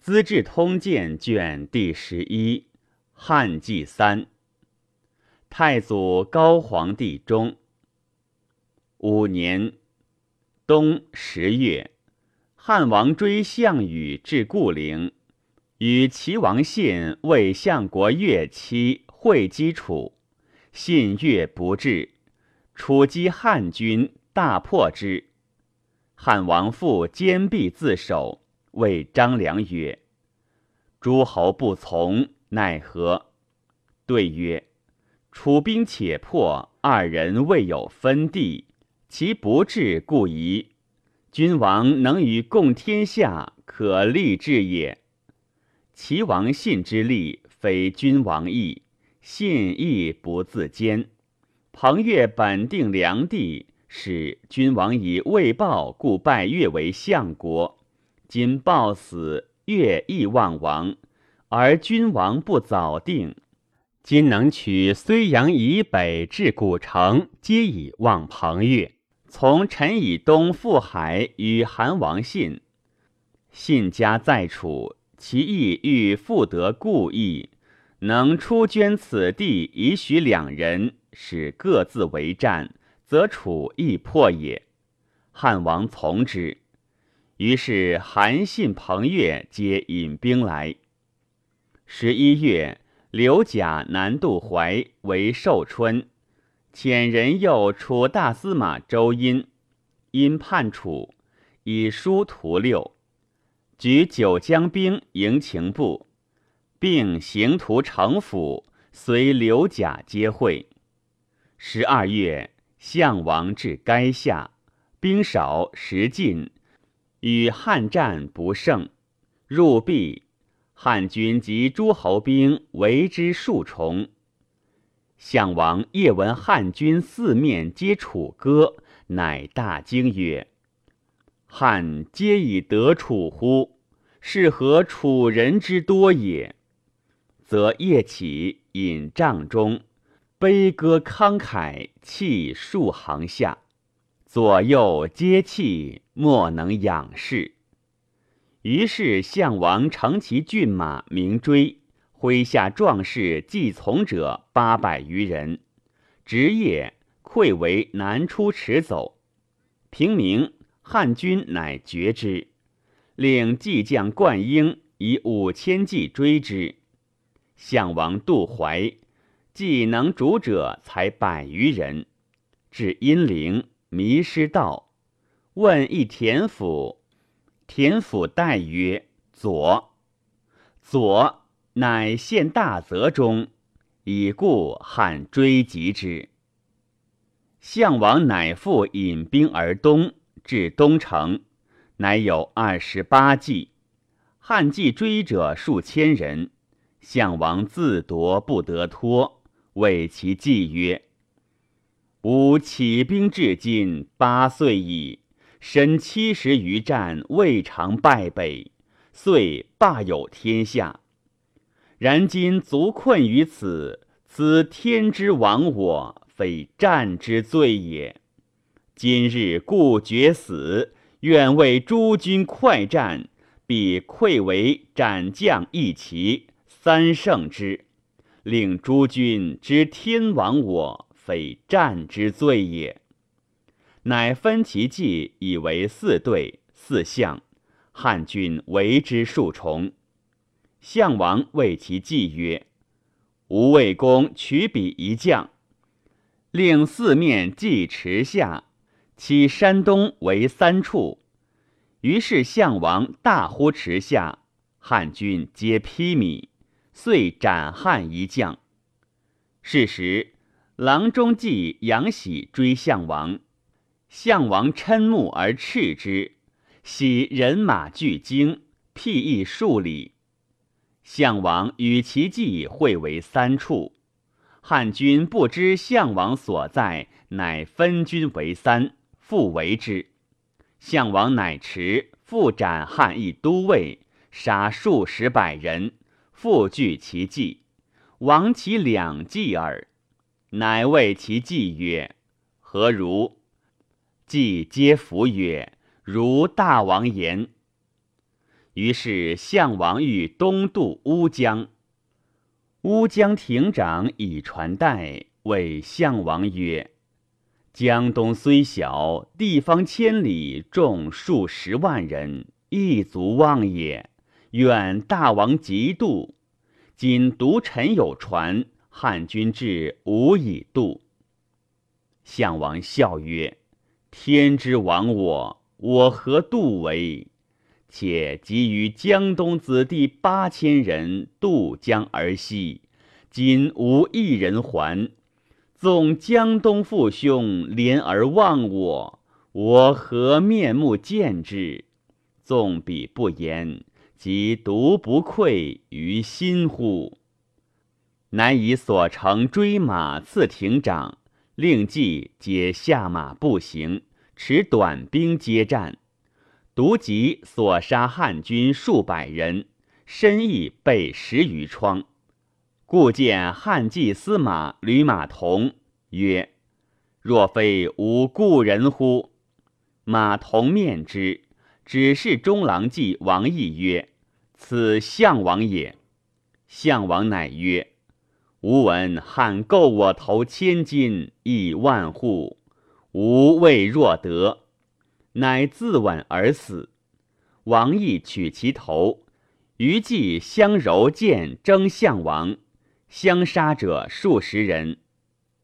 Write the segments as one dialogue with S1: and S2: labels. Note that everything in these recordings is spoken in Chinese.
S1: 资治通鉴》卷第十一，汉纪三。太祖高皇帝中五年冬十月，汉王追项羽至固陵，与齐王信为相国越妻会稽楚，信越不至，楚击汉军，大破之。汉王复坚壁自守，谓张良曰：“诸侯不从，奈何？”对曰。楚兵且破，二人未有分地，其不至故疑。君王能与共天下，可立志也。齐王信之立，非君王意，信亦不自坚。彭越本定梁地，使君王以未报，故拜越为相国。今暴死，越亦望亡，而君王不早定。今能取睢阳以北至古城，皆以望彭越。从陈以东赴海，与韩王信。信家在楚，其意欲复得故意，能出捐此地，以许两人，使各自为战，则楚亦破也。汉王从之。于是韩信、彭越皆引兵来。十一月。刘贾南渡淮为寿春，遣人诱楚大司马周殷，因叛楚，以书图六，举九江兵迎秦部，并行图城府，随刘贾皆会。十二月，项王至垓下，兵少食尽，与汉战不胜，入壁。汉军及诸侯兵围之数重，项王夜闻汉军四面皆楚歌，乃大惊曰：“汉皆以得楚乎？是何楚人之多也？”则夜起引帐中，悲歌慷慨，泣数行下，左右皆泣，莫能仰视。于是项王乘其骏马鸣追，麾下壮士既从者八百余人，直夜溃为南出驰走。平明，汉军乃绝之，令计将灌婴以五千骑追之。项王渡淮，计能逐者才百余人，至阴陵，迷失道，问一田府。田府代曰：“左，左乃现大泽中，已故汉追及之。项王乃复引兵而东，至东城，乃有二十八骑，汉骑追者数千人。项王自夺不得脱，谓其计曰：‘吾起兵至今八岁矣。’”身七十余战，未尝败北，遂霸有天下。然今卒困于此，此天之亡我，非战之罪也。今日故决死，愿为诸君快战，必愧为斩将一骑，三胜之，令诸君知天亡我，非战之罪也。乃分其计，以为四队四相，汉军为之数重。项王谓其计曰：“吾魏公取彼一将，令四面计持下，起山东为三处。”于是项王大呼持下，汉军皆披靡，遂斩汉一将。是时，郎中计杨喜追项王。项王嗔目而斥之，喜人马俱惊，辟易数里。项王与其计会为三处，汉军不知项王所在，乃分军为三，复围之。项王乃驰，复斩汉一都尉，杀数十百人，复据其计，亡其两计耳。乃谓其计曰：“何如？”既皆服曰：“如大王言。”于是项王欲东渡乌江。乌江亭长以船代，谓项王曰：“江东虽小，地方千里，众数十万人，亦足望也。愿大王急渡。今独臣有船，汉军至，无以渡。”项王笑曰：“天之亡我，我何渡为？且急于江东子弟八千人渡江而西，今无一人还。纵江东父兄怜而忘我，我何面目见之？纵彼不言，即独不愧于心乎？乃以所乘追马刺亭长。”令计皆下马步行，持短兵接战，独及所杀汉军数百人，身亦被十余疮。故见汉计司马吕马童曰：“若非吾故人乎？”马童面之，只是中郎计王毅曰：“此项王也。”项王乃曰。吾闻汉购我头千金，亿万户，吾未若得，乃自刎而死。王亦取其头，余计相柔剑争项王，相杀者数十人。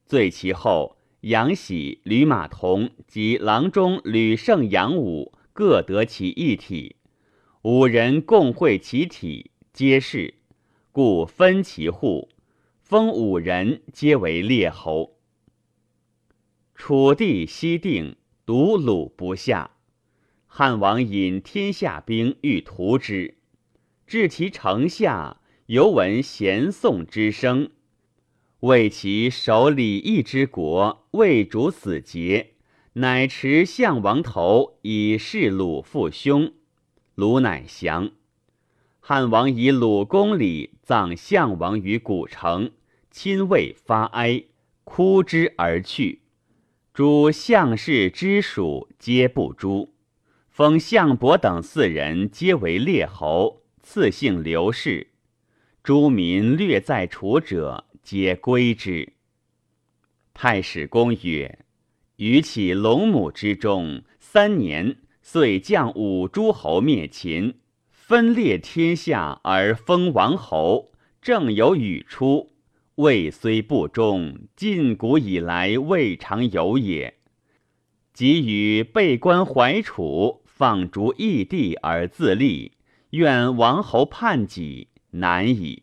S1: 罪其后，杨喜、吕马童及郎中吕胜、杨武各得其一体，五人共会其体，皆是，故分其户。封五人皆为列侯。楚地西定，独鲁不下。汉王引天下兵欲屠之，至其城下，犹闻弦颂之声，为其守礼义之国，未主死节，乃持项王头以示鲁父兄。鲁乃降。汉王以鲁公礼葬项王于古城，亲卫发哀，哭之而去。诸项氏之属皆不诛，封项伯等四人皆为列侯，赐姓刘氏。诸民略在楚者，皆归之。太史公曰：“于起龙母之中，三年，遂将五诸侯灭秦。”分裂天下而封王侯，正有语出。魏虽不忠，晋古以来未尝有也。即与被官怀楚，放逐异地而自立，愿王侯叛己，难矣。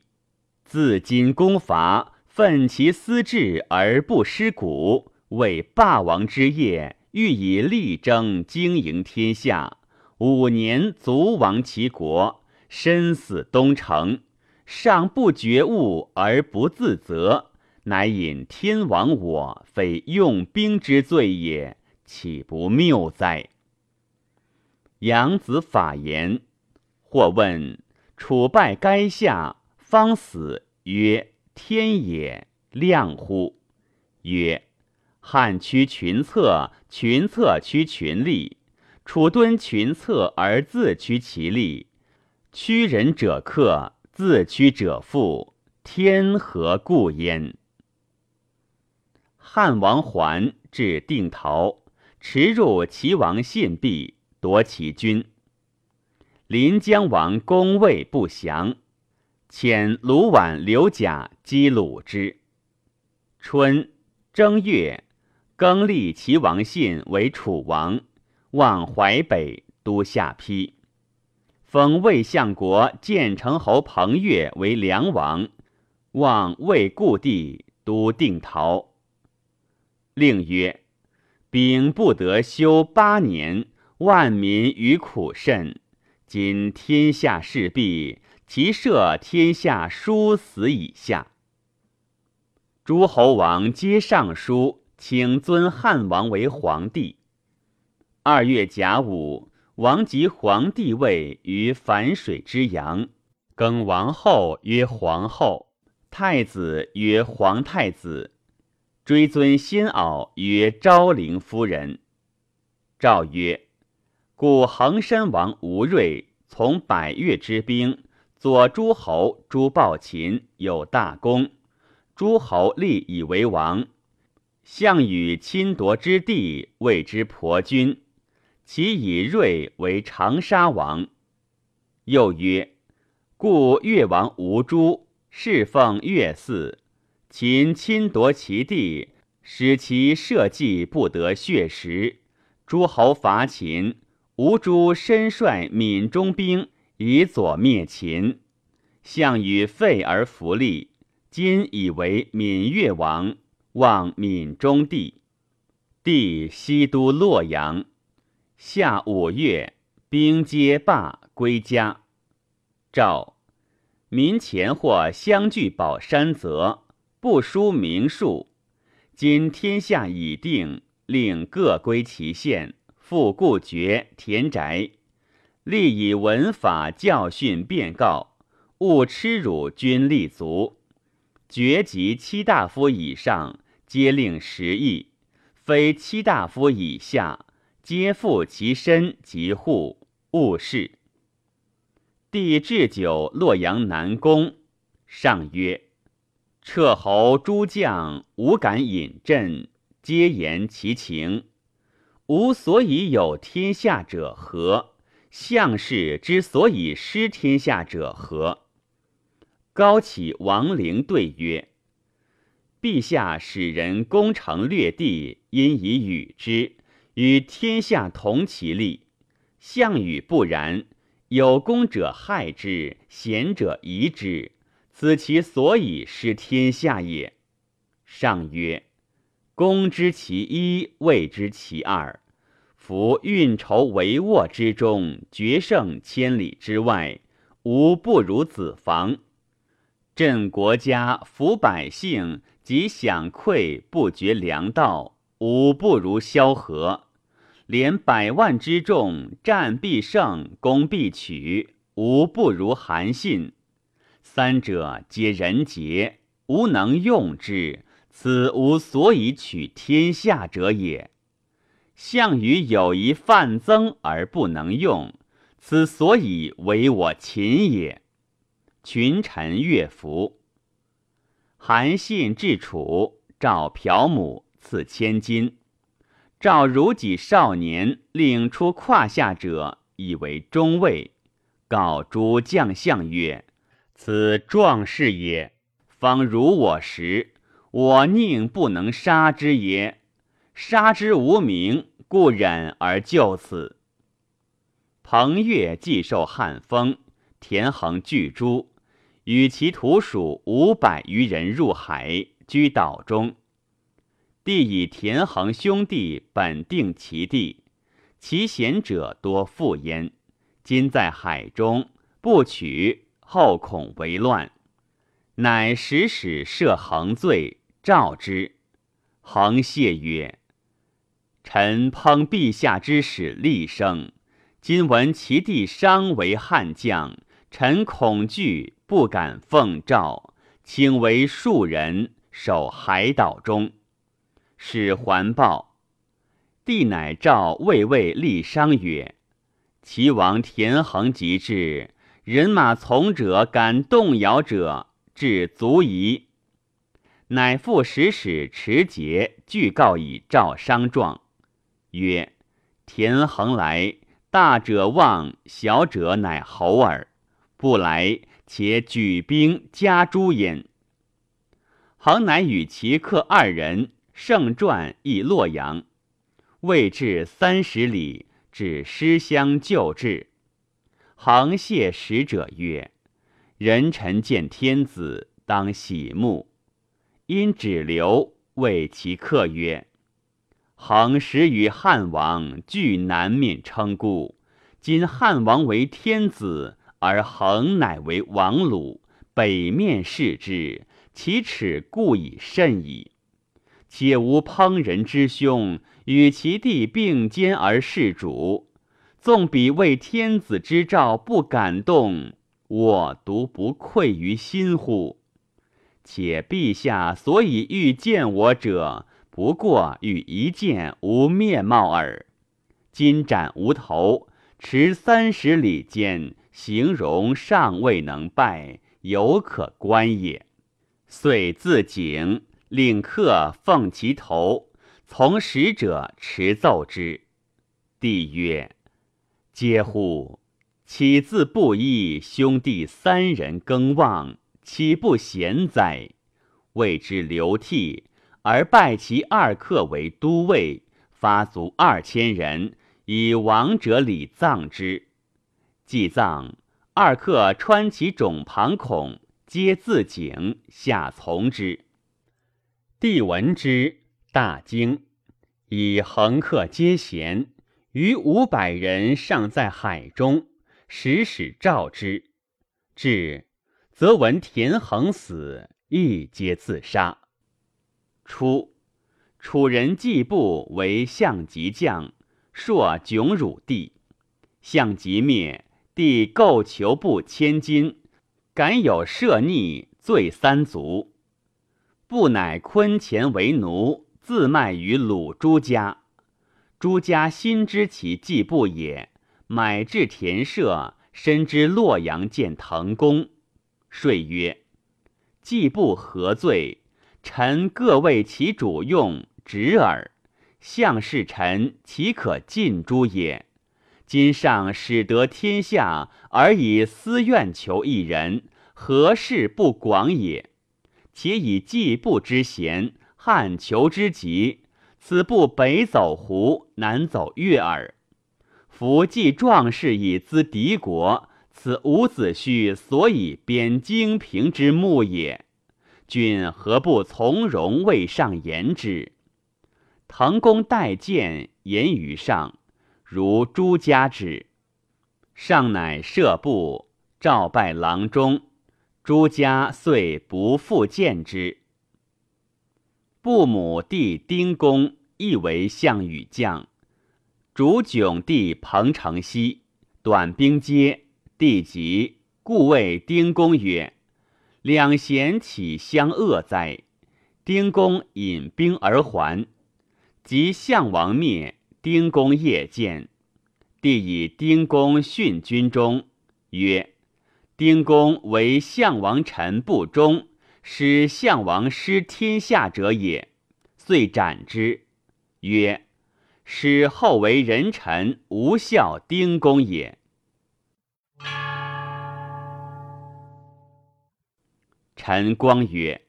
S1: 自今攻伐，奋其私志而不失古，为霸王之业，欲以力争经营天下。五年卒亡其国，身死东城，尚不觉悟而不自责，乃引天亡我，非用兵之罪也，岂不谬哉？杨子法言，或问楚败垓下，方死，曰：“天也。”亮乎？曰：“汉屈群策，群策屈群力。”楚敦群策而自屈其力，屈人者克，自屈者富，天何故焉？汉王还至定陶，驰入齐王信壁，夺其军。临江王攻魏不降，遣卢绾、刘贾击鲁之。春正月，更立齐王信为楚王。望淮北都下邳，封魏相国建成侯彭越为梁王，望魏故地都定陶。令曰：丙不得休八年，万民于苦甚。今天下事毕，其赦天下殊死以下。诸侯王皆上书，请尊汉王为皇帝。二月甲午，王即皇帝位于樊水之阳，更王后曰皇后，太子曰皇太子，追尊新媪曰昭陵夫人。诏曰：故恒山王吴瑞从百越之兵，左诸侯诸暴秦有大功，诸侯立以为王。项羽侵夺之地，谓之婆君。其以瑞为长沙王。又曰：故越王吴诸侍奉越嗣，秦侵夺其地，使其社稷不得血食。诸侯伐秦，吴诸身率闽中兵以佐灭秦。项羽废而弗立，今以为闽越王。望闽中地，帝西都洛阳。夏五月，兵皆罢归家。诏：民前或相聚保山泽，不书名数。今天下已定，令各归其县，复故爵田宅，立以文法教训便告，勿耻辱君立足。爵及七大夫以上。皆令食邑，非七大夫以下，皆负其身及户。勿视。帝置酒洛阳南宫，上曰：“彻侯诸将无敢引阵，皆言其情。吾所以有天下者何？项氏之所以失天下者何？”高启王陵对曰。陛下使人攻城略地，因以与之，与天下同其利。项羽不然，有功者害之，贤者疑之，此其所以失天下也。上曰：公知其一，谓之其二。夫运筹帷幄之中，决胜千里之外，无不如子房。镇国家，抚百姓。即享馈不绝粮道，吾不如萧何；连百万之众，战必胜，攻必取，吾不如韩信。三者皆人杰，吾能用之，此吾所以取天下者也。项羽有一范增而不能用，此所以为我秦也。群臣乐服。韩信至楚，召朴母赐千金。召如己少年，令出胯下者，以为中尉。告诸将相曰：“此壮士也，方如我时，我宁不能杀之也？杀之无名，故忍而就此。”彭越既受汉封，田横拒诸。与其徒属五百余人入海，居岛中。帝以田横兄弟本定其地，其贤者多附焉。今在海中，不取，后恐为乱，乃使使设横罪，召之。横谢曰：“臣烹陛下之使立生，今闻其弟伤为汉将，臣恐惧。”不敢奉诏，请为庶人守海岛中，使环抱。帝乃召魏魏立商曰：“齐王田横即至，人马从者敢动摇者，至足矣。”乃复使使持节具告以召商状，曰：“田横来，大者望，小者乃侯耳。不来。”且举兵加诛焉。恒乃与其客二人胜传诣洛阳，未至三十里，至师乡旧治。恒谢使者曰：“人臣见天子，当喜目。”因止留，谓其客曰：“恒时与汉王俱南面称孤，今汉王为天子。”而恒乃为王鲁，北面视之，其耻故以甚矣。且无烹人之兄，与其弟并肩而事主，纵彼为天子之召，不感动，我独不愧于心乎？且陛下所以欲见我者，不过欲一见无面貌耳。今斩无头，持三十里间。形容尚未能拜，犹可观也。遂自警，令客奉其头，从使者持奏之。帝曰：“嗟乎！岂自布衣，兄弟三人更望，岂不贤哉？谓之流涕，而拜其二客为都尉，发卒二千人，以亡者礼葬之。祭葬，二客穿其冢旁孔，皆自井下从之。帝闻之，大惊，以横客皆贤，余五百人尚在海中，使使召之，至，则闻田横死，亦皆自杀。初，楚人季布为相极将，朔窘辱帝，相极灭，帝构求布千金，敢有涉逆，罪三族。不乃昆钱为奴，自卖于鲁朱家。朱家心知其季布也，买至田舍，深知洛阳见滕公，遂曰：“季布何罪？臣各为其主用，直耳。相是臣，岂可尽诛也？今上使得天下，而以私怨求一人，何事不广也？且以季布之贤，汉求之急。”此不北走胡，南走越耳。夫既壮士以资敌国，此伍子胥所以贬荆平之目也。君何不从容为上言之？滕公待见，言于上，如朱家之。上乃设部，召拜郎中。朱家遂不复见之。布母弟丁公亦为项羽将，主迥弟彭城西，短兵接，帝急，故谓丁公曰：“两贤岂相恶哉？”丁公引兵而还。及项王灭，丁公夜见，帝以丁公训军中，曰：“丁公为项王臣不忠。”使项王失天下者也，遂斩之。曰：使后为人臣，无效丁公也。陈光曰：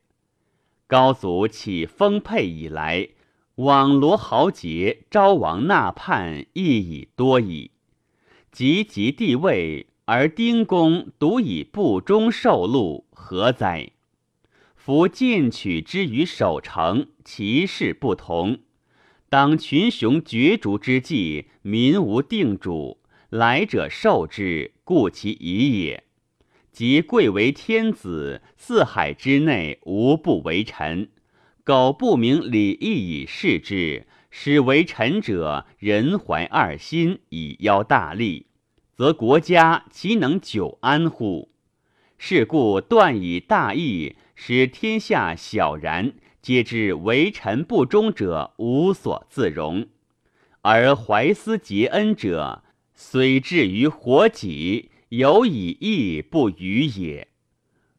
S1: 高祖起丰沛以来，网罗豪杰，招王纳叛，亦已多矣。及及帝位，而丁公独以不忠受禄，何哉？夫进取之于守城，其事不同。当群雄角逐之际，民无定主，来者受之，故其已也。即贵为天子，四海之内无不为臣。苟不明礼义以事之，使为臣者人怀二心，以邀大利，则国家其能久安乎？是故断以大义。使天下小然，皆知为臣不忠者无所自容；而怀思结恩者，虽至于火己，犹以义不渝也。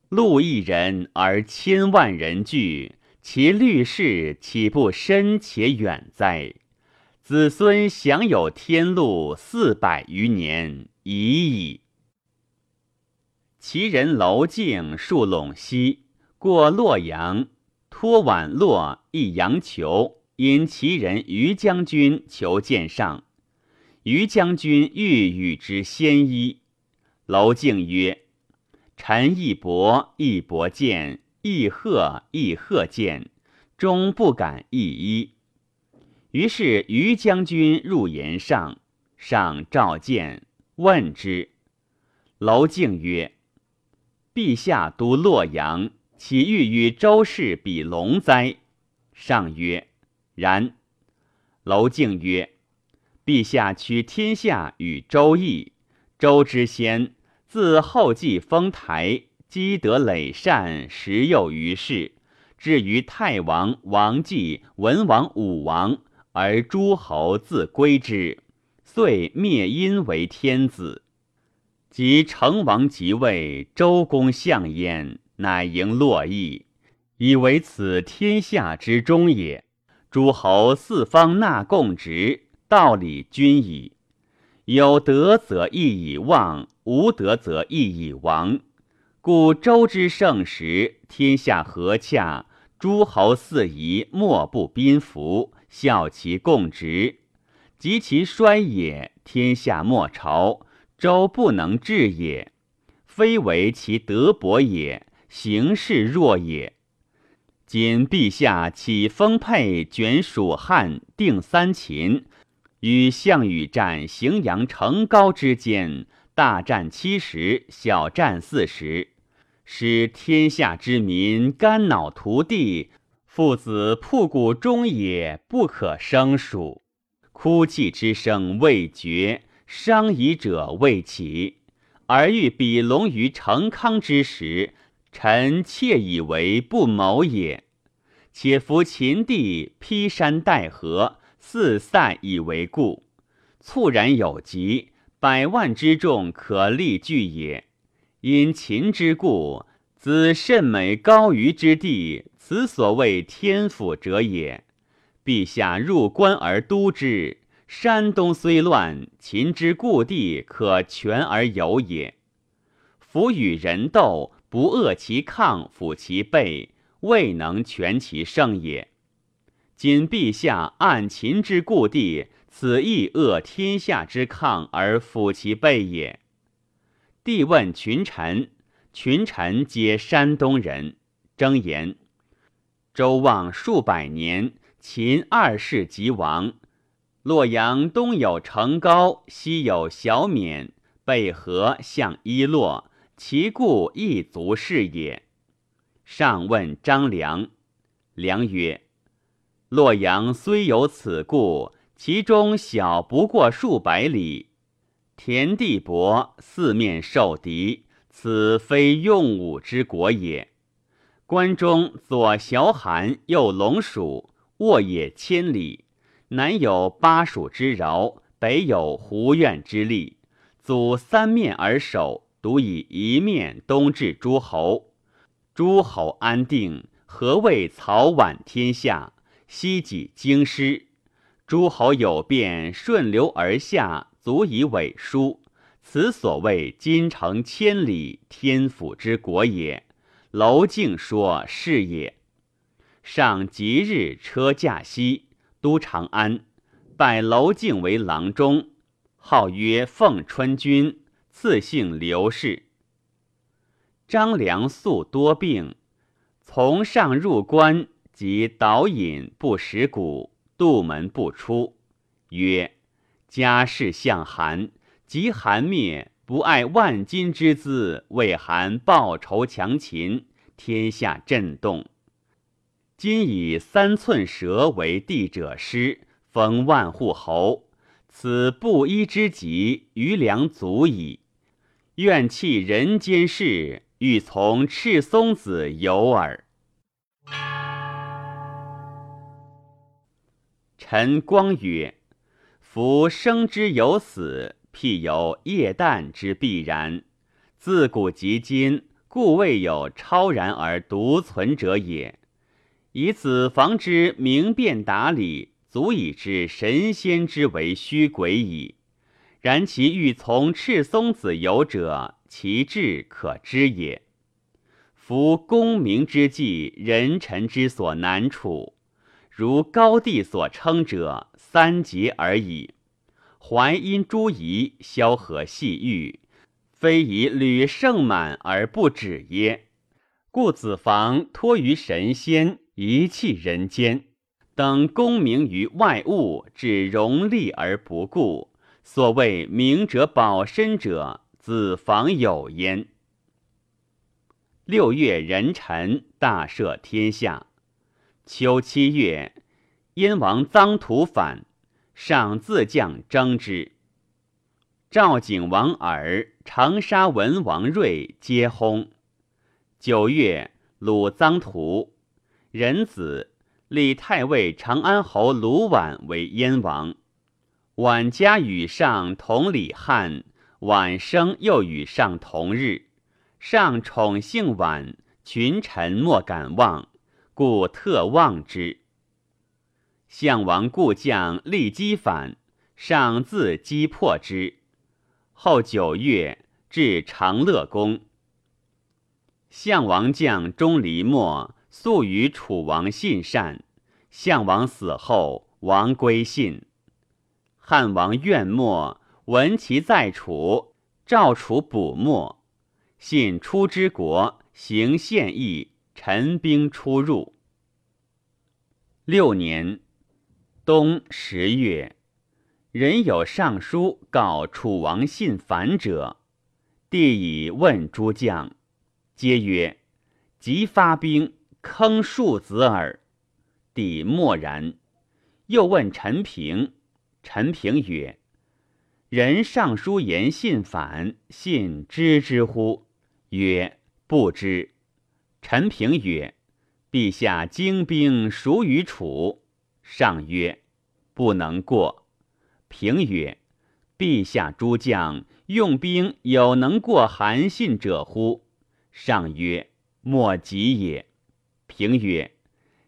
S1: 路一人而千万人惧，其虑事岂不深且远哉？子孙享有天禄四百余年，已矣。其人楼敬树陇西。过洛阳，托宛洛一阳求，因其人于将军求见上。于将军欲与之先衣。娄敬曰：“臣亦伯亦伯见，亦贺亦贺见，终不敢一衣。”于是于将军入言上，上召见，问之。娄敬曰：“陛下都洛阳。”岂欲与周氏比龙哉？上曰：然。娄敬曰：陛下取天下与周易，周之先，自后继封台，积德累善，时有余事。至于太王、王继、文王、武王，而诸侯自归之，遂灭殷为天子。及成王即位，周公相焉，乃迎洛邑，以为此天下之中也。诸侯四方纳贡职，道理均矣。有德则义以旺，无德则义以亡。故周之盛时，天下和洽，诸侯四夷莫不宾服，效其共职；及其衰也，天下莫朝。周不能治也，非为其德薄也，形势弱也。今陛下起丰沛，卷蜀汉，定三秦，与项羽战荥阳城高之间，大战七十，小战四十，使天下之民肝脑涂地，父子铺谷中也，不可生数，哭泣之声未绝。伤夷者未起，而欲比龙于成康之时，臣妾以为不谋也。且夫秦地披山戴河，四塞以为固，猝然有疾，百万之众可立据也。因秦之故，子甚美高于之地，此所谓天府者也。陛下入关而都之。山东虽乱，秦之故地可全而有也。夫与人斗，不恶其抗，抚其背，未能全其胜也。今陛下按秦之故地，此亦恶天下之抗而抚其背也。帝问群臣，群臣皆山东人，争言：周望数百年，秦二世即亡。洛阳东有城高，西有小冕，北河向伊洛，其故一足是也。上问张良，良曰：“洛阳虽有此故，其中小不过数百里，田地薄，四面受敌，此非用武之国也。关中左崤函，右龙蜀，沃野千里。”南有巴蜀之饶，北有胡苑之利，阻三面而守，独以一面东至诸侯。诸侯安定，何谓曹宛天下？西己京师，诸侯有变，顺流而下，足以委书。此所谓金城千里，天府之国也。娄敬说是也。上吉日车驾西。都长安，拜娄敬为郎中，号曰奉春君，赐姓刘氏。张良素多病，从上入关，即导饮不食谷，杜门不出，曰：“家事向寒，及寒灭，不爱万金之资，为韩报仇强秦，天下震动。”今以三寸舌为帝者师，封万户侯，此布衣之极，余粮足矣。愿弃人间事，欲从赤松子游耳。陈光曰：“夫生之有死，譬有液氮之必然。自古及今，故未有超然而独存者也。”以此防之明辨达理，足以知神仙之为虚诡矣。然其欲从赤松子游者，其志可知也。夫功名之际，人臣之所难处，如高帝所称者，三节而已。怀因诸夷，萧何细欲，非以履盛满而不止耶？故子房托于神仙。遗弃人间，等功名于外物，只荣利而不顾。所谓明哲保身者，子房有焉。六月壬辰，大赦天下。秋七月，燕王臧荼反，上自将征之。赵景王耳，长沙文王睿皆薨。九月，鲁臧荼。仁子立太尉长安侯卢绾为燕王，绾家与上同李汉，晚生又与上同日，上宠幸晚，群臣莫敢忘，故特望之。项王故将立击反，上自击破之。后九月，至长乐宫。项王将钟离莫素与楚王信善，项王死后，王归信。汉王怨墨。闻其在楚，赵楚捕莫，信出之国，行献邑，陈兵出入。六年冬十月，人有上书告楚王信反者，帝以问诸将，皆曰：“即发兵，坑庶子耳。”帝默然。又问陈平，陈平曰。人上书言信反，信知之乎？曰：不知。陈平曰：陛下精兵熟于楚。上曰：不能过。平曰：陛下诸将用兵有能过韩信者乎？上曰：莫及也。平曰：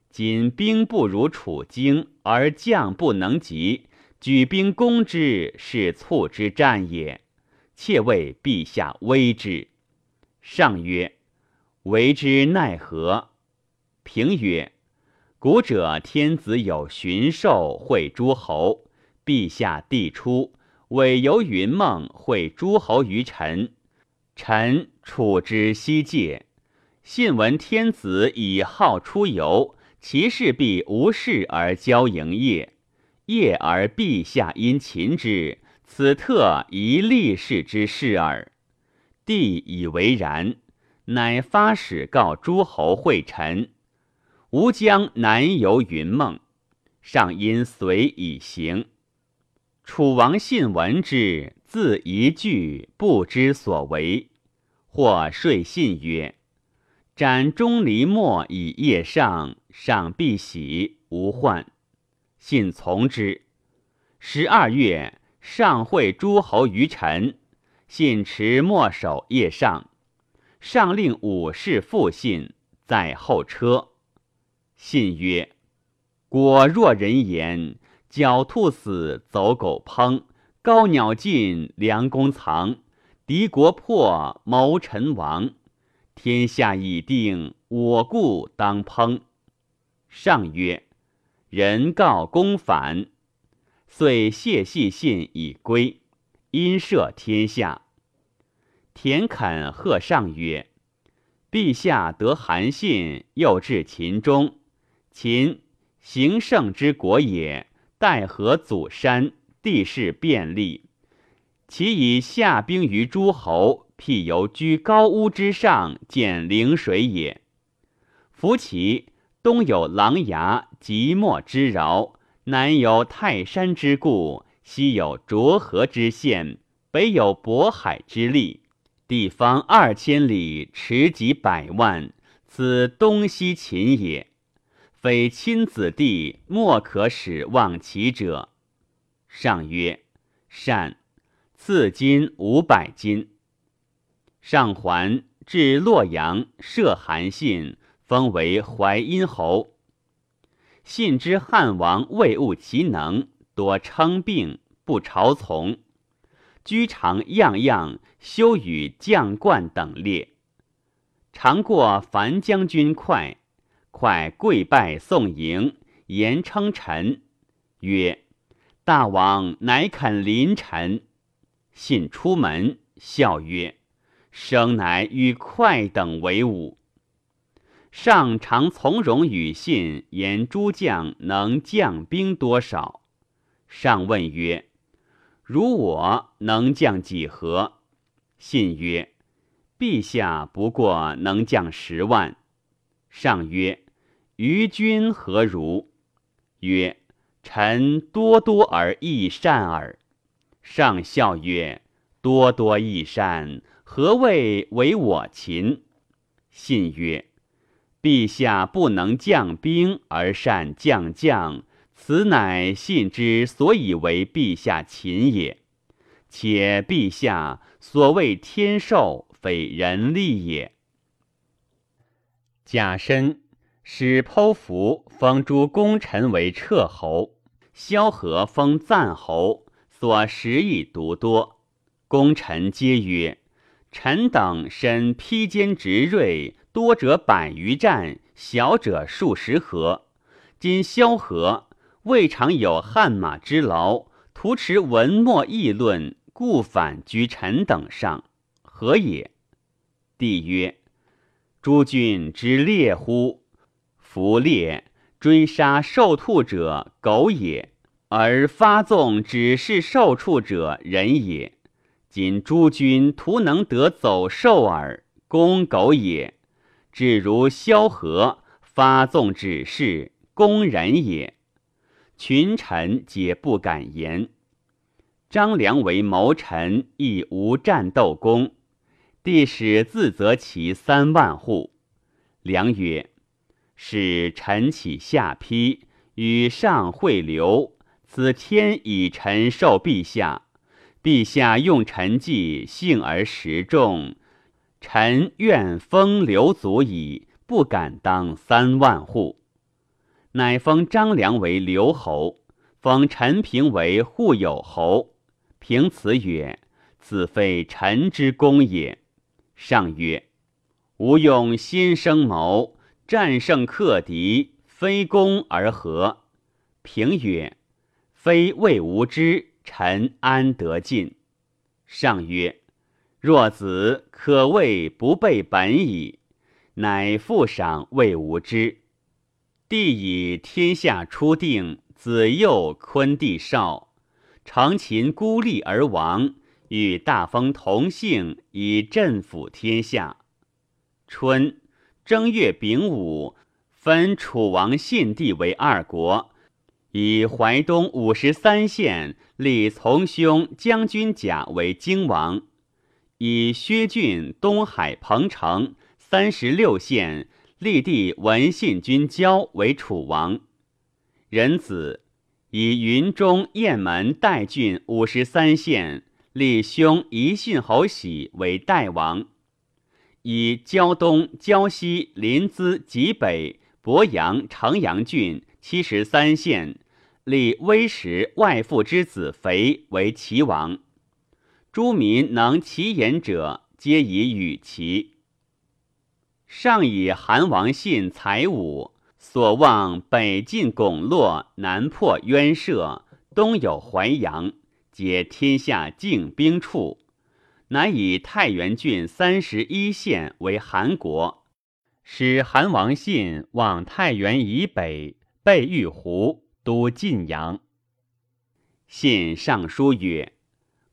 S1: 今兵不如楚精，而将不能及。举兵攻之，是促之战也。妾为陛下威之。上曰：“为之奈何？”平曰：“古者天子有巡狩会诸侯，陛下帝出，委由云梦会诸侯于臣。臣处之西界，信闻天子以好出游，其势必无事而交营业。”业而陛下因秦之，此特一立事之事耳。帝以为然，乃发使告诸侯会臣，吾将南游云梦，上因随以行。楚王信闻之，自一句不知所为，或说信曰：“斩钟离墨以夜上，上必喜，无患。”信从之。十二月，上会诸侯于陈。信持墨守夜上。上令武士复信，在后车。信曰：“果若人言，狡兔死，走狗烹；高鸟尽，良弓藏；敌国破，谋臣亡。天下已定，我故当烹。”上曰。人告公反，遂谢细信以归。因赦天下。田肯贺上曰：“陛下得韩信，又至秦中。秦行胜之国也，待河祖山，地势便利。其以下兵于诸侯，辟由居高屋之上，见陵水也。夫其。”东有琅琊、即墨之饶，南有泰山之固，西有浊河之县，北有渤海之利，地方二千里，持几百万，此东西秦也。非亲子弟，莫可使望其者。上曰：“善。”赐金五百金。上还至洛阳，设韩信。封为淮阴侯。信之汉王未悟其能，多称病，不朝从，居常样样修与将冠等列。常过樊将军快，快跪拜送迎，言称臣，曰：“大王乃肯临臣。”信出门，笑曰：“生乃与快等为伍。”上常从容与信言诸将能将兵多少。上问曰：“如我能将几何？”信曰：“陛下不过能将十万。”上曰：“于君何如？”曰：“臣多多而益善耳。”上笑曰：“多多益善，何谓为我秦？”信曰：陛下不能将兵而善将将，此乃信之所以为陛下秦也。且陛下所谓天授，非人力也。甲申，使剖符封诸功臣为彻侯，萧何封赞侯，所食亦独多。功臣皆曰：“臣等身披坚执锐，多者百余战，小者数十合。今萧何未尝有汗马之劳，徒持文墨议论。”故反居臣等上，何也？帝曰：诸君之猎乎？夫猎追杀受兔者，狗也；而发纵指示受畜者，人也。今诸君徒能得走兽耳，攻狗也。至如萧何发纵指示，攻人也。群臣皆不敢言。张良为谋臣，亦无战斗功。帝使自责其三万户。良曰：“使臣起下邳，与上会流。此天以臣受陛下，陛下用臣计，幸而时众。臣愿封刘祖矣，不敢当三万户。”乃封张良为留侯，封陈平为护有侯。凭此曰：“此非臣之功也。”上曰：“吾用心生谋，战胜克敌，非攻而和。”平曰：“非谓无知，臣安得进？”上曰：“若子可谓不备本矣。”乃复赏谓无知。帝以天下初定，子幼昆帝少。长秦孤立而亡，与大封同姓，以镇抚天下。春正月丙午，分楚王信帝为二国，以淮东五十三县立从兄将军甲为京王，以薛郡东海彭城三十六县立弟文信君交为楚王，仁子。以云中雁门代郡五十三县立兄宜信侯喜为代王，以胶东、胶西、临淄、济北、博阳、城阳郡七十三县立威时外父之子肥为齐王。诸民能其言者，皆以与齐。上以韩王信才武。所望北进巩洛，南破渊涉，东有淮阳，皆天下静兵处。乃以太原郡三十一县为韩国，使韩王信往太原以北，备玉湖，都晋阳。信上书曰：“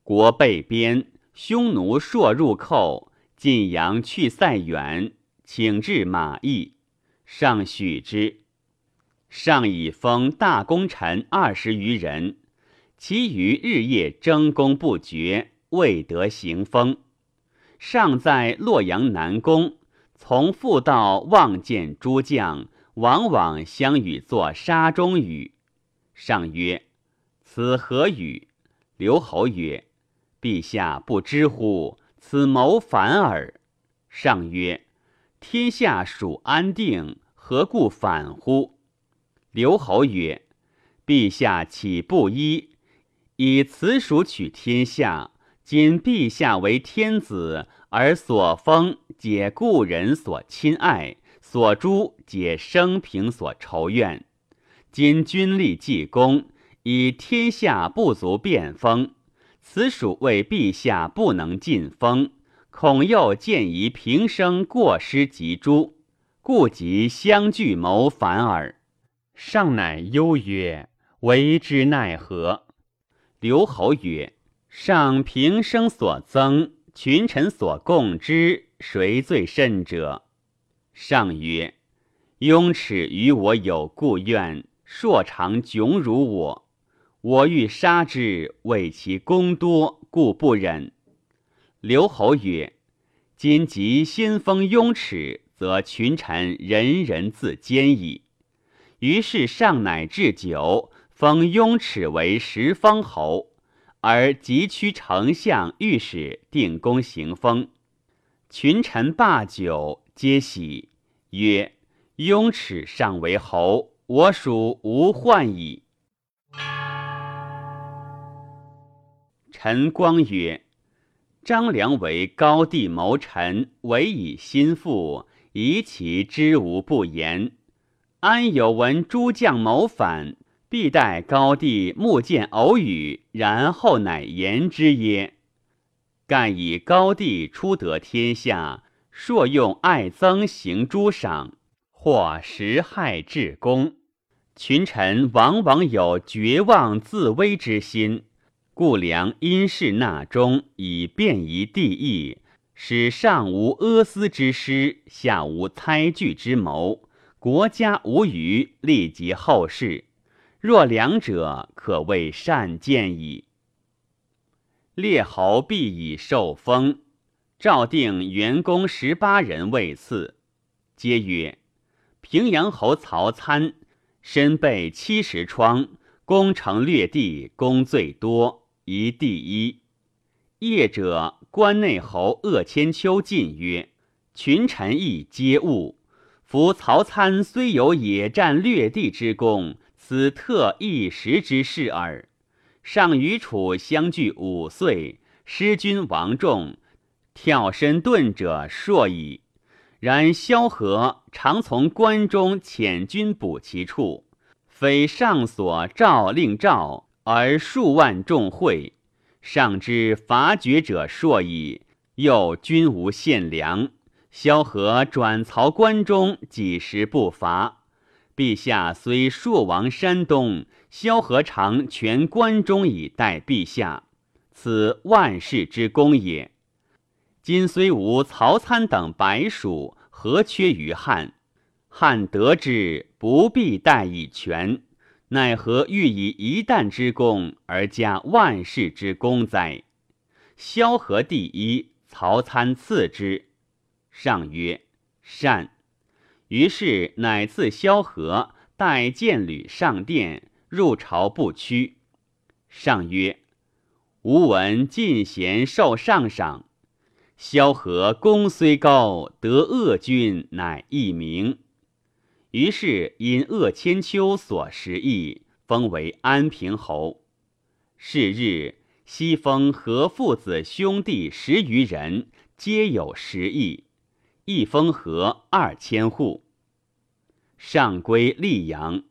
S1: 国被边，匈奴朔入寇，晋阳去塞远，请至马邑。”上许之，上以封大功臣二十余人，其余日夜争功不绝，未得行封。尚在洛阳南宫，从复道望见诸将，往往相与作沙中语。上曰：“此何语？”刘侯曰：“陛下不知乎？此谋反耳。”上曰。天下属安定，何故反乎？刘侯曰：“陛下岂不依？以此属取天下。今陛下为天子，而所封皆故人所亲爱，所诛皆生平所仇怨。今君立济公，以天下不足变封，此属为陛下不能尽封。”恐又见疑平生过失及诛，故即相聚谋反耳。上乃忧曰：“为之奈何？”刘侯曰：“上平生所增，群臣所共之，谁最甚者？”上曰：“雍齿与我有故怨，硕长窘辱我，我欲杀之，为其功多，故不忍。”刘侯曰：“今即先封雍齿，则群臣人人自坚矣。”于是上乃置酒，封雍齿为十方侯，而急趋丞相、御史定公行封。群臣罢酒，皆喜，曰：“雍齿尚为侯，我属无患矣。”陈光曰：“张良为高帝谋臣，委以心腹，疑其知无不言。安有闻诸将谋反，必待高帝目见偶语，然后乃言之耶？”干以高帝初得天下，朔用爱憎行诸赏，或实害至公。群臣往往有绝望自危之心，故良因事纳中，以便宜帝意，使上无阿斯之师，下无猜惧之谋，国家无虞，利及后世。若两者，可谓善见矣。列侯必以受封，诏定元公十八人位次，皆曰：平阳侯曹参，身背七十疮，攻城略地，功最多，宜第一。业者关内侯鄂千秋进曰：群臣亦皆恶，夫曹参虽有野战略地之功，此特一时之事耳。上与楚相距五岁，失君亡众，跳身遁者硕矣。然萧何常从关中遣军补其处，非上所诏令诏，而数万众会。上之伐绝者硕矣，又均无献粮，萧何转曹关中，几时不伐？陛下虽朔亡山东，萧何常全关中以待陛下，此万世之功也。今虽无曹参等白鼠，何缺于汉？汉得之，不必待以全，奈何欲以一旦之功而加万世之功哉？萧何第一，曹参次之。上曰：善。于是乃赐萧何带剑履上殿，入朝不趋。上曰：“吾闻进贤受上赏，萧何功虽高，得恶君乃一名。”于是因鄂千秋所食邑，封为安平侯。是日，西封何父子兄弟十余人，皆有食邑。一封河二千户。上归溧阳。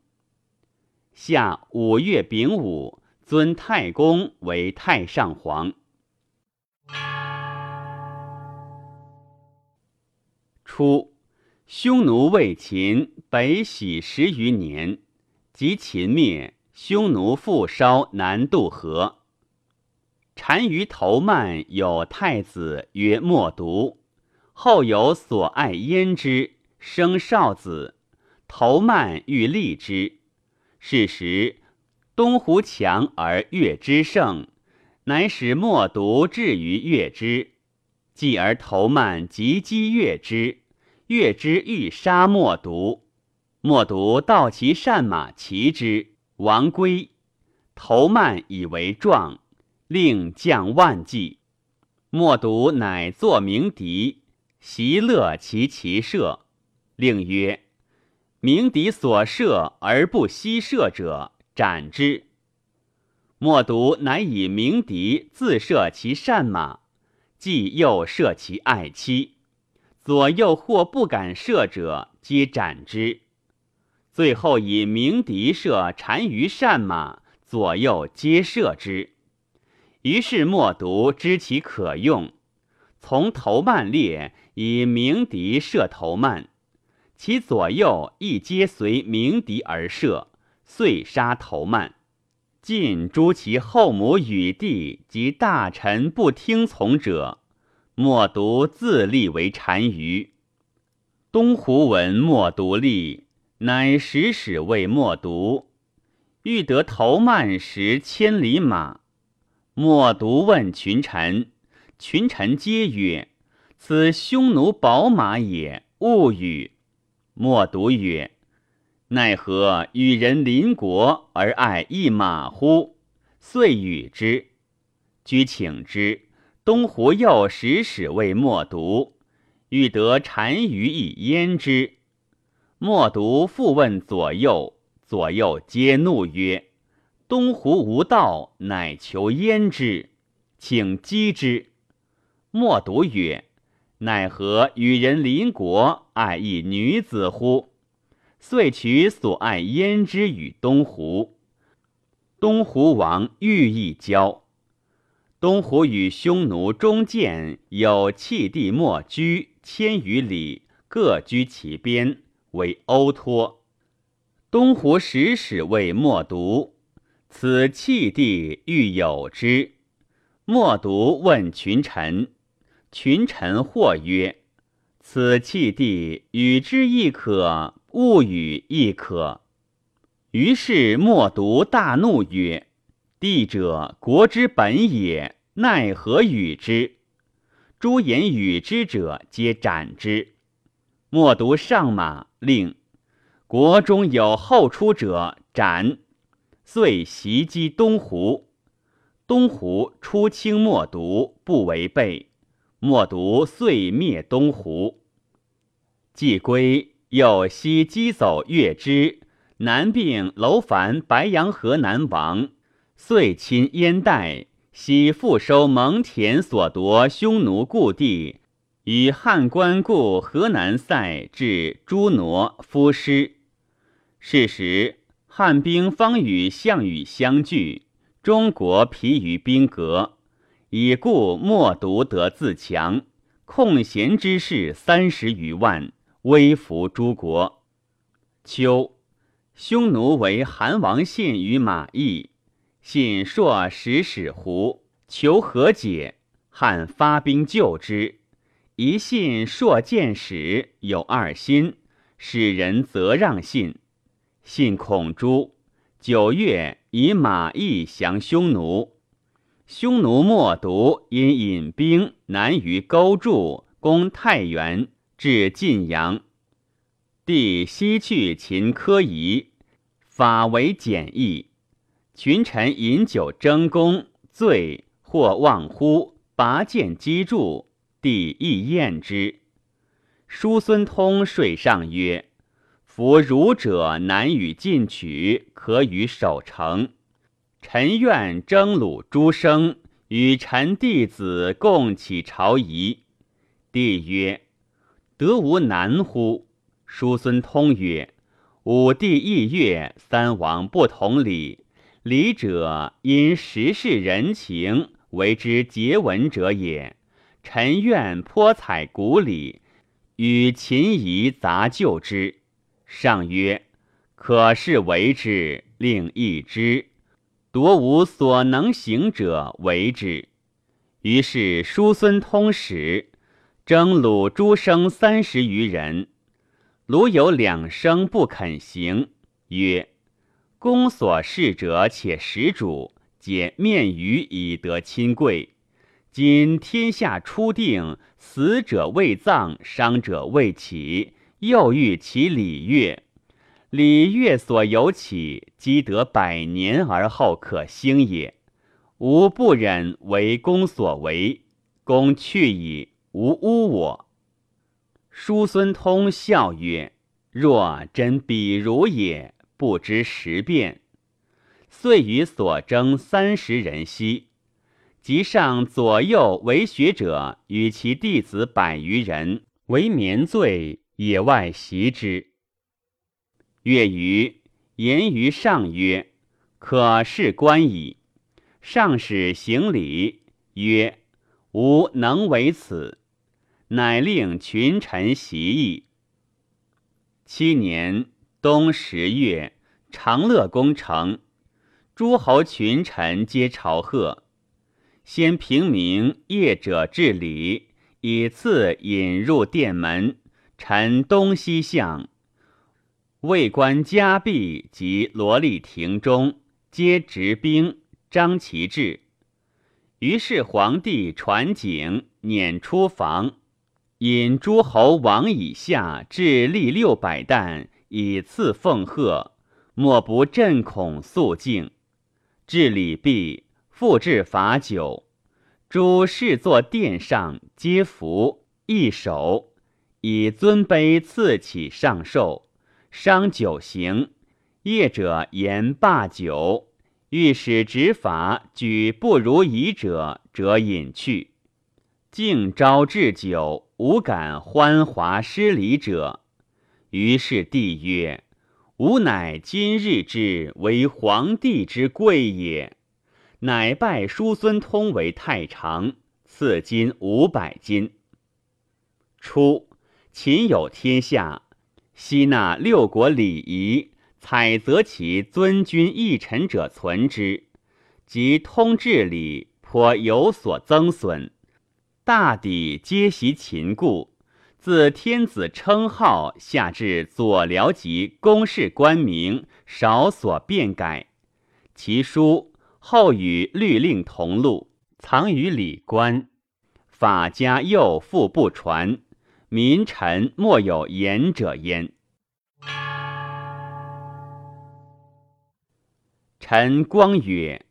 S1: 下五月丙午，尊太公为太上皇。初，匈奴魏秦北徙十余年，及秦灭，匈奴复烧南渡河。单于头曼有太子曰莫毒。后有所爱焉之，生少子，头曼欲立之。是时东胡强而越之盛，乃使莫毒至于越之。继而头曼及击越之，越之欲杀莫毒，莫毒盗其善马骑之，亡归。头曼以为状，令将万骑。莫毒乃作鸣笛。习乐其骑射，令曰：“鸣笛所射而不悉射者，斩之。”莫独乃以鸣笛自射其善马，既又射其爱妻，左右或不敢射者，皆斩之。最后以鸣笛射单于善马，左右皆射之。于是莫独知其可用，从头慢列。以鸣笛射头曼，其左右亦皆随鸣笛而射，遂杀头曼。尽诛其后母与弟及大臣不听从者，莫独自立为单于。东胡闻莫独立，乃使使谓莫独，欲得头曼时千里马。莫独问群臣，群臣皆曰。此匈奴宝马也，勿与。莫独曰：“奈何与人邻国而爱一马乎？”遂与之。居请之。东湖右使使谓莫读，欲得单于以焉之。莫读复问左右，左右皆怒曰：“东湖无道，乃求焉之，请击之。”莫读曰：“奈何与人邻国，爱一女子乎？”遂取所爱焉之与东湖。东湖王欲意交。东湖与匈奴中见有弃地莫居千余里，各居其边，为欧托。东湖使使谓莫读，此弃地欲有之。莫读问群臣，群臣或曰：“此弃地与之亦可，勿与亦可。”于是莫读大怒曰。帝者，国之本也，奈何与之？诸言与之者，皆斩之。莫读上马，令国中有后出者斩。遂袭击东湖。东湖出清莫读，不违背。莫独遂灭东湖。既归，又西击走月之，南并楼烦白杨河南王。遂侵燕代，悉复收蒙恬所夺匈奴故地，与汉官故河南塞至朱挪夫师。是时，汉兵方与项羽相拒，中国疲于兵革，以故莫独得自强，空闲之士三十余万，威服诸国。秋，匈奴为韩王信与马邑。信朔使使胡求和解，汉发兵救之。一信朔见使有二心，使人则让信。信恐诛。九月，以马邑降匈奴。匈奴莫毒因引兵南于勾筑，攻太原，至晋阳。帝西去秦科仪，法为简易。群臣饮酒争功，醉或忘乎，拔剑击柱，帝亦厌之。叔孙通睡上曰：“夫儒者难与进取，可与守成。臣愿征虏诸生，与臣弟子共起朝仪。”帝曰：“得无难乎？”叔孙通曰：“武帝意乐，三王不同礼。”礼者，因时事人情为之结文者也。臣愿颇采古礼，与秦夷杂就之。上曰：“可是为之，令议之。夺无所能行者为之。”于是叔孙通使征鲁诸生三十余人，鲁有两生不肯行，曰。公所事者，且食主，皆面鱼以得亲贵。今天下初定，死者未葬，伤者未起，又欲其礼乐。礼乐所由起，积得百年而后可兴也。吾不忍为公所为，公去矣，无污我。叔孙通笑曰：“若真比如也。”不知时变，遂与所征三十人息。即上左右为学者，与其弟子百余人，为眠醉，野外袭之。月余，言于上曰：“可是官矣。”上使行礼曰：“吾能为此。”乃令群臣习议。七年。冬十月，长乐宫城，诸侯群臣皆朝贺。先平明业者至礼，以次引入殿门，臣东西向。卫官加弼及罗立亭中，皆执兵，张其志。于是皇帝传景，撵出房，引诸侯王以下至立六百担。以赐奉贺，莫不震恐肃静。至礼毕，复置罚酒，诸侍坐殿上，皆服一手，以尊卑赐起上寿。商酒行，业者言罢酒。欲使执法举不如仪者，者隐去。敬朝置酒，无敢欢华失礼者。于是帝曰：“吾乃今日之为皇帝之贵也。”乃拜叔孙通为太常，赐金五百金。初，秦有天下，悉纳六国礼仪，采择其尊君义臣者存之，及通治礼颇有所增损。大抵皆习秦故，自天子称号下至左僚及公事官名，少所变改。其书。后与律令同录，藏于礼官。法家又复不传，民臣莫有言者焉。臣光曰：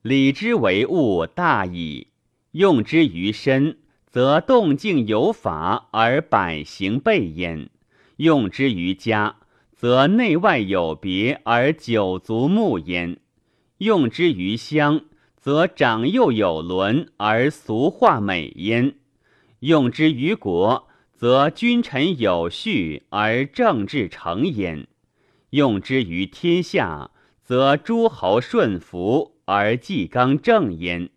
S1: 礼之为物大矣，用之于身，则动静有法而百行备焉；用之于家，则内外有别而九族睦焉。用之于乡，则长幼有伦而俗化美焉；用之于国，则君臣有序而政治成焉；用之于天下，则诸侯顺服而纪纲正焉。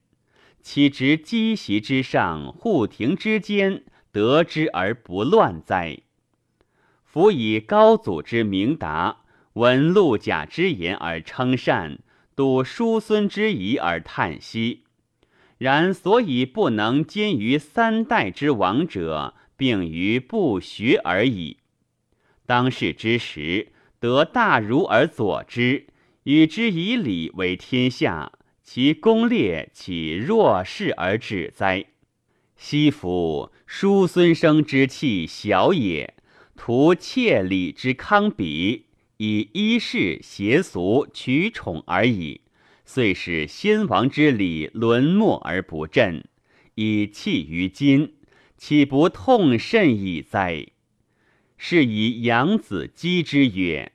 S1: 岂直积席之上，户庭之间，得之而不乱哉？夫以高祖之明达，闻陆贾之言而称善。睹叔孙之仪而叹息，然所以不能兼于三代之王者，并于不学而已。当世之时，得大儒而佐之，与之以礼为天下，其功烈岂弱势而止哉？惜夫叔孙生之气小也，图窃礼之康比。以衣饰邪俗取宠而已，遂使先王之礼沦没而不振，以弃于今，岂不痛甚矣哉？是以养子讥之曰：“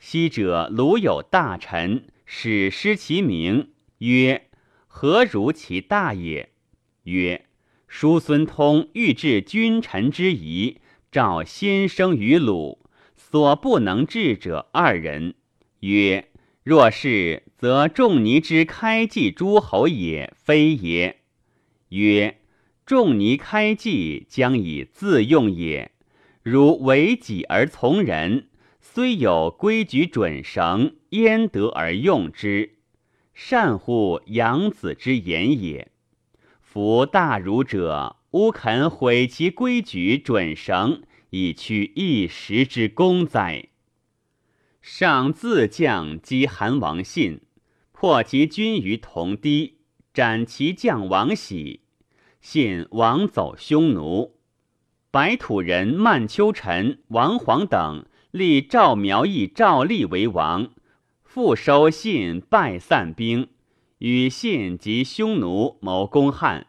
S1: 昔者鲁有大臣，使失其名，曰：何如其大也？曰：叔孙通欲治君臣之仪，召先生于鲁。”所不能治者二人，曰：若是，则仲尼之开济诸侯也，非也。曰：仲尼开济，将以自用也。如为己而从人，虽有规矩准绳，焉得而用之？善乎养子之言也。夫大儒者，吾肯毁其规矩准绳。以取一时之功哉！上自将击韩王信，破其军于同堤，斩其将王喜。信王走匈奴，白土人曼丘臣、王晃等立赵苗裔赵立为王，复收信，败散兵，与信及匈奴谋攻汉。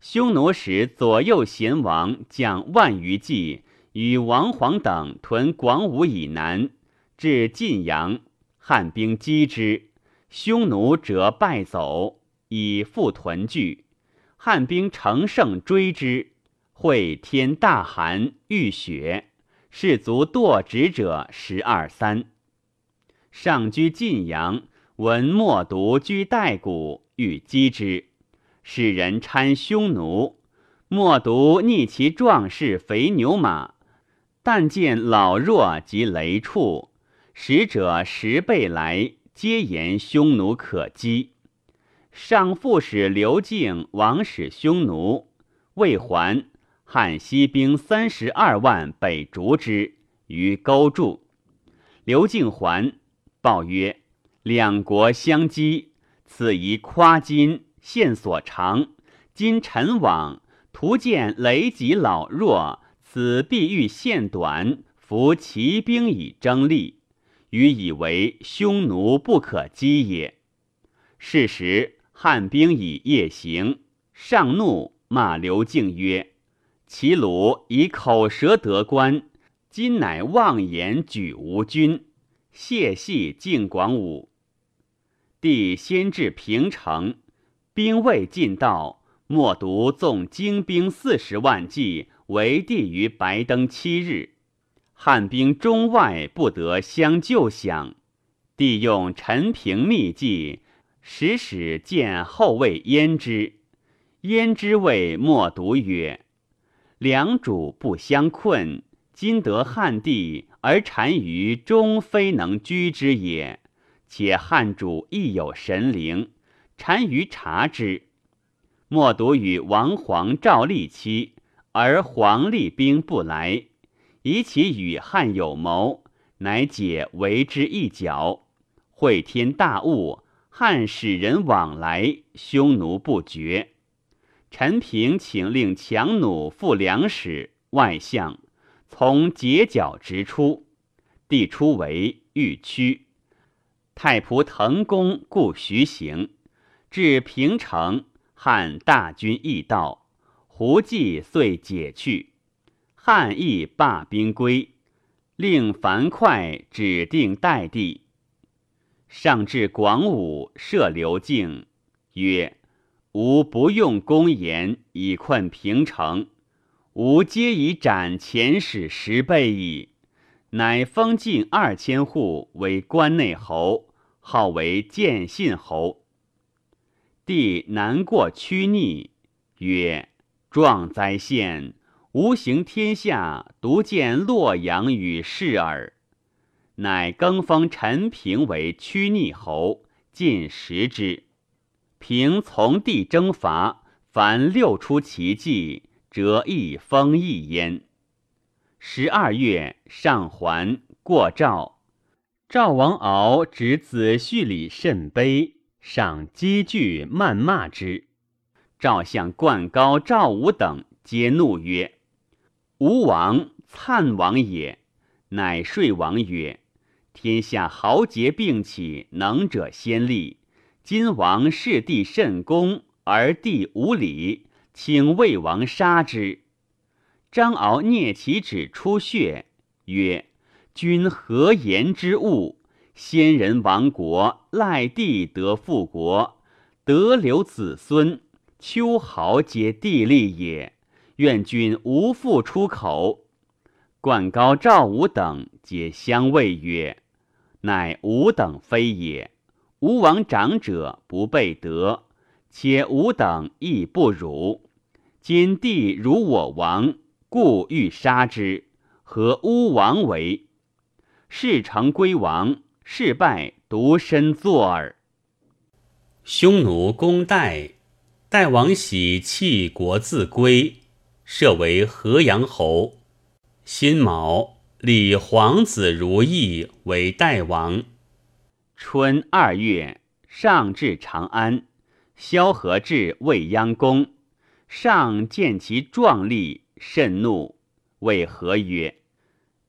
S1: 匈奴使左右贤王将万余骑。与王晃等屯广武以南，至晋阳，汉兵击之，匈奴折败走，以复屯聚。汉兵乘胜追之，会天大寒，遇雪，士卒堕职者十二三。上居晋阳，闻莫毒居代谷，欲击之，使人搀匈奴，莫毒逆其壮士肥牛马。但见老弱及雷畜，使者十倍来，皆言匈奴可击。上副使刘敬王使匈奴，未还，汉西兵三十二万北逐之，于勾筑。刘敬还，报曰：两国相击，此宜夸今现所长。今臣往，徒见雷及老弱。此必欲献短，服骑兵以争利，予以为匈奴不可击也。是时汉兵以夜行，上怒骂刘敬曰：“齐鲁以口舌得官，今乃妄言举吴军，谢系晋广武。”帝先至平城，兵未尽到，莫独纵精兵四十万骑围帝于白登七日，汉兵中外不得相救饷。帝用陈平秘计，使使见后魏焉之。焉之谓莫独曰：“两主不相困，今得汉地而单于终非能居之也。且汉主亦有神灵，单于察之。莫独与王皇赵立期，而皇立兵不来，以其与汉有谋，乃解为之一角。”会天大物，汉使人往来，匈奴不绝。陈平请令强弩赴粮使、外相，从截角直出。帝出为欲驱，太仆腾公故徐行，至平城，汉大军亦到，胡骑遂解去。汉亦罢兵归，令樊哙指定代地。上至广武，设刘敬曰：“吾不用公言以困平城，吾皆以斩前使十倍矣。”乃封晋二千户为关内侯，号为建信侯。帝难过屈逆，曰：“壮哉县！吾行天下，独见洛阳与世耳。”乃更封陈平为曲逆侯，进食之。平从帝征伐，凡六出奇迹，折一封一焉。十二月，上还，过赵。赵王敖指子胥礼甚卑，上积聚谩骂之。赵相灌高、赵武等皆怒曰：“吴王粲王也。”乃说王曰。天下豪杰并起，能者先立。今王弑帝甚恭，而帝无礼，请魏王杀之。张敖啮其指出血，曰：“君何言之物？先人亡国，赖帝得复国，得留子孙，秋毫皆地利也。愿君无复出口。”冠高、赵武等皆相谓曰。乃吾等非也，吾王长者不备德，且吾等亦不辱。今帝辱我王，故欲杀之。何吾王为？事成归王，事败独身作耳。匈奴攻代，代王喜弃国自归，设为河阳侯。辛卯。立皇子如意为代王。春二月，上至长安，萧何至未央宫，上见其壮丽，甚怒，谓何曰：“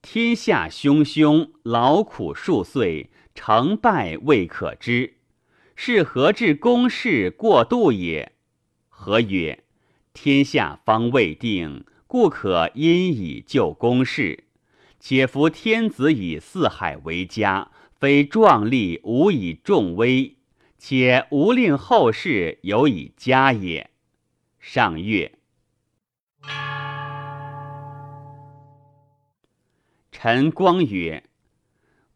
S1: 天下汹汹，劳苦数岁，成败未可知，是何至公事过度也？”何曰：“天下方未定，故可因以就公事。”且夫天子以四海为家，非壮丽无以重威，且无令后世有以家也。上月，陈光曰：“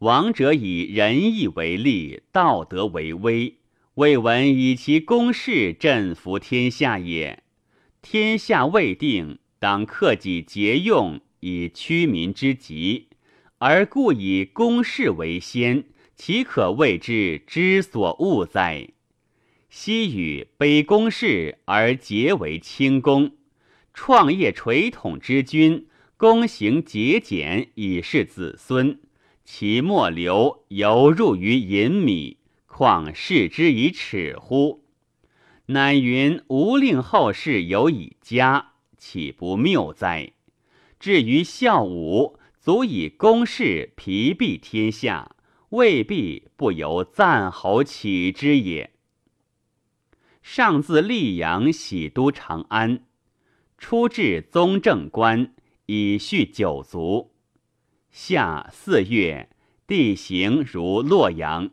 S1: 王者以仁义为利，道德为威，未闻以其公事振服天下也。天下未定，当克己节用。”以屈民之急，而故以公事为先，岂可谓之之所恶哉？昔与卑公事而结为轻公，创业垂统之君，公行节俭以示子孙，其末流犹入于隐米，况视之以耻乎？乃云无令后世有以家，岂不谬哉？至于孝武，足以公事疲弊天下，未必不由赞侯起之也。上自溧阳喜都长安，初至宗正关，以叙九族。夏四月，地形如洛阳。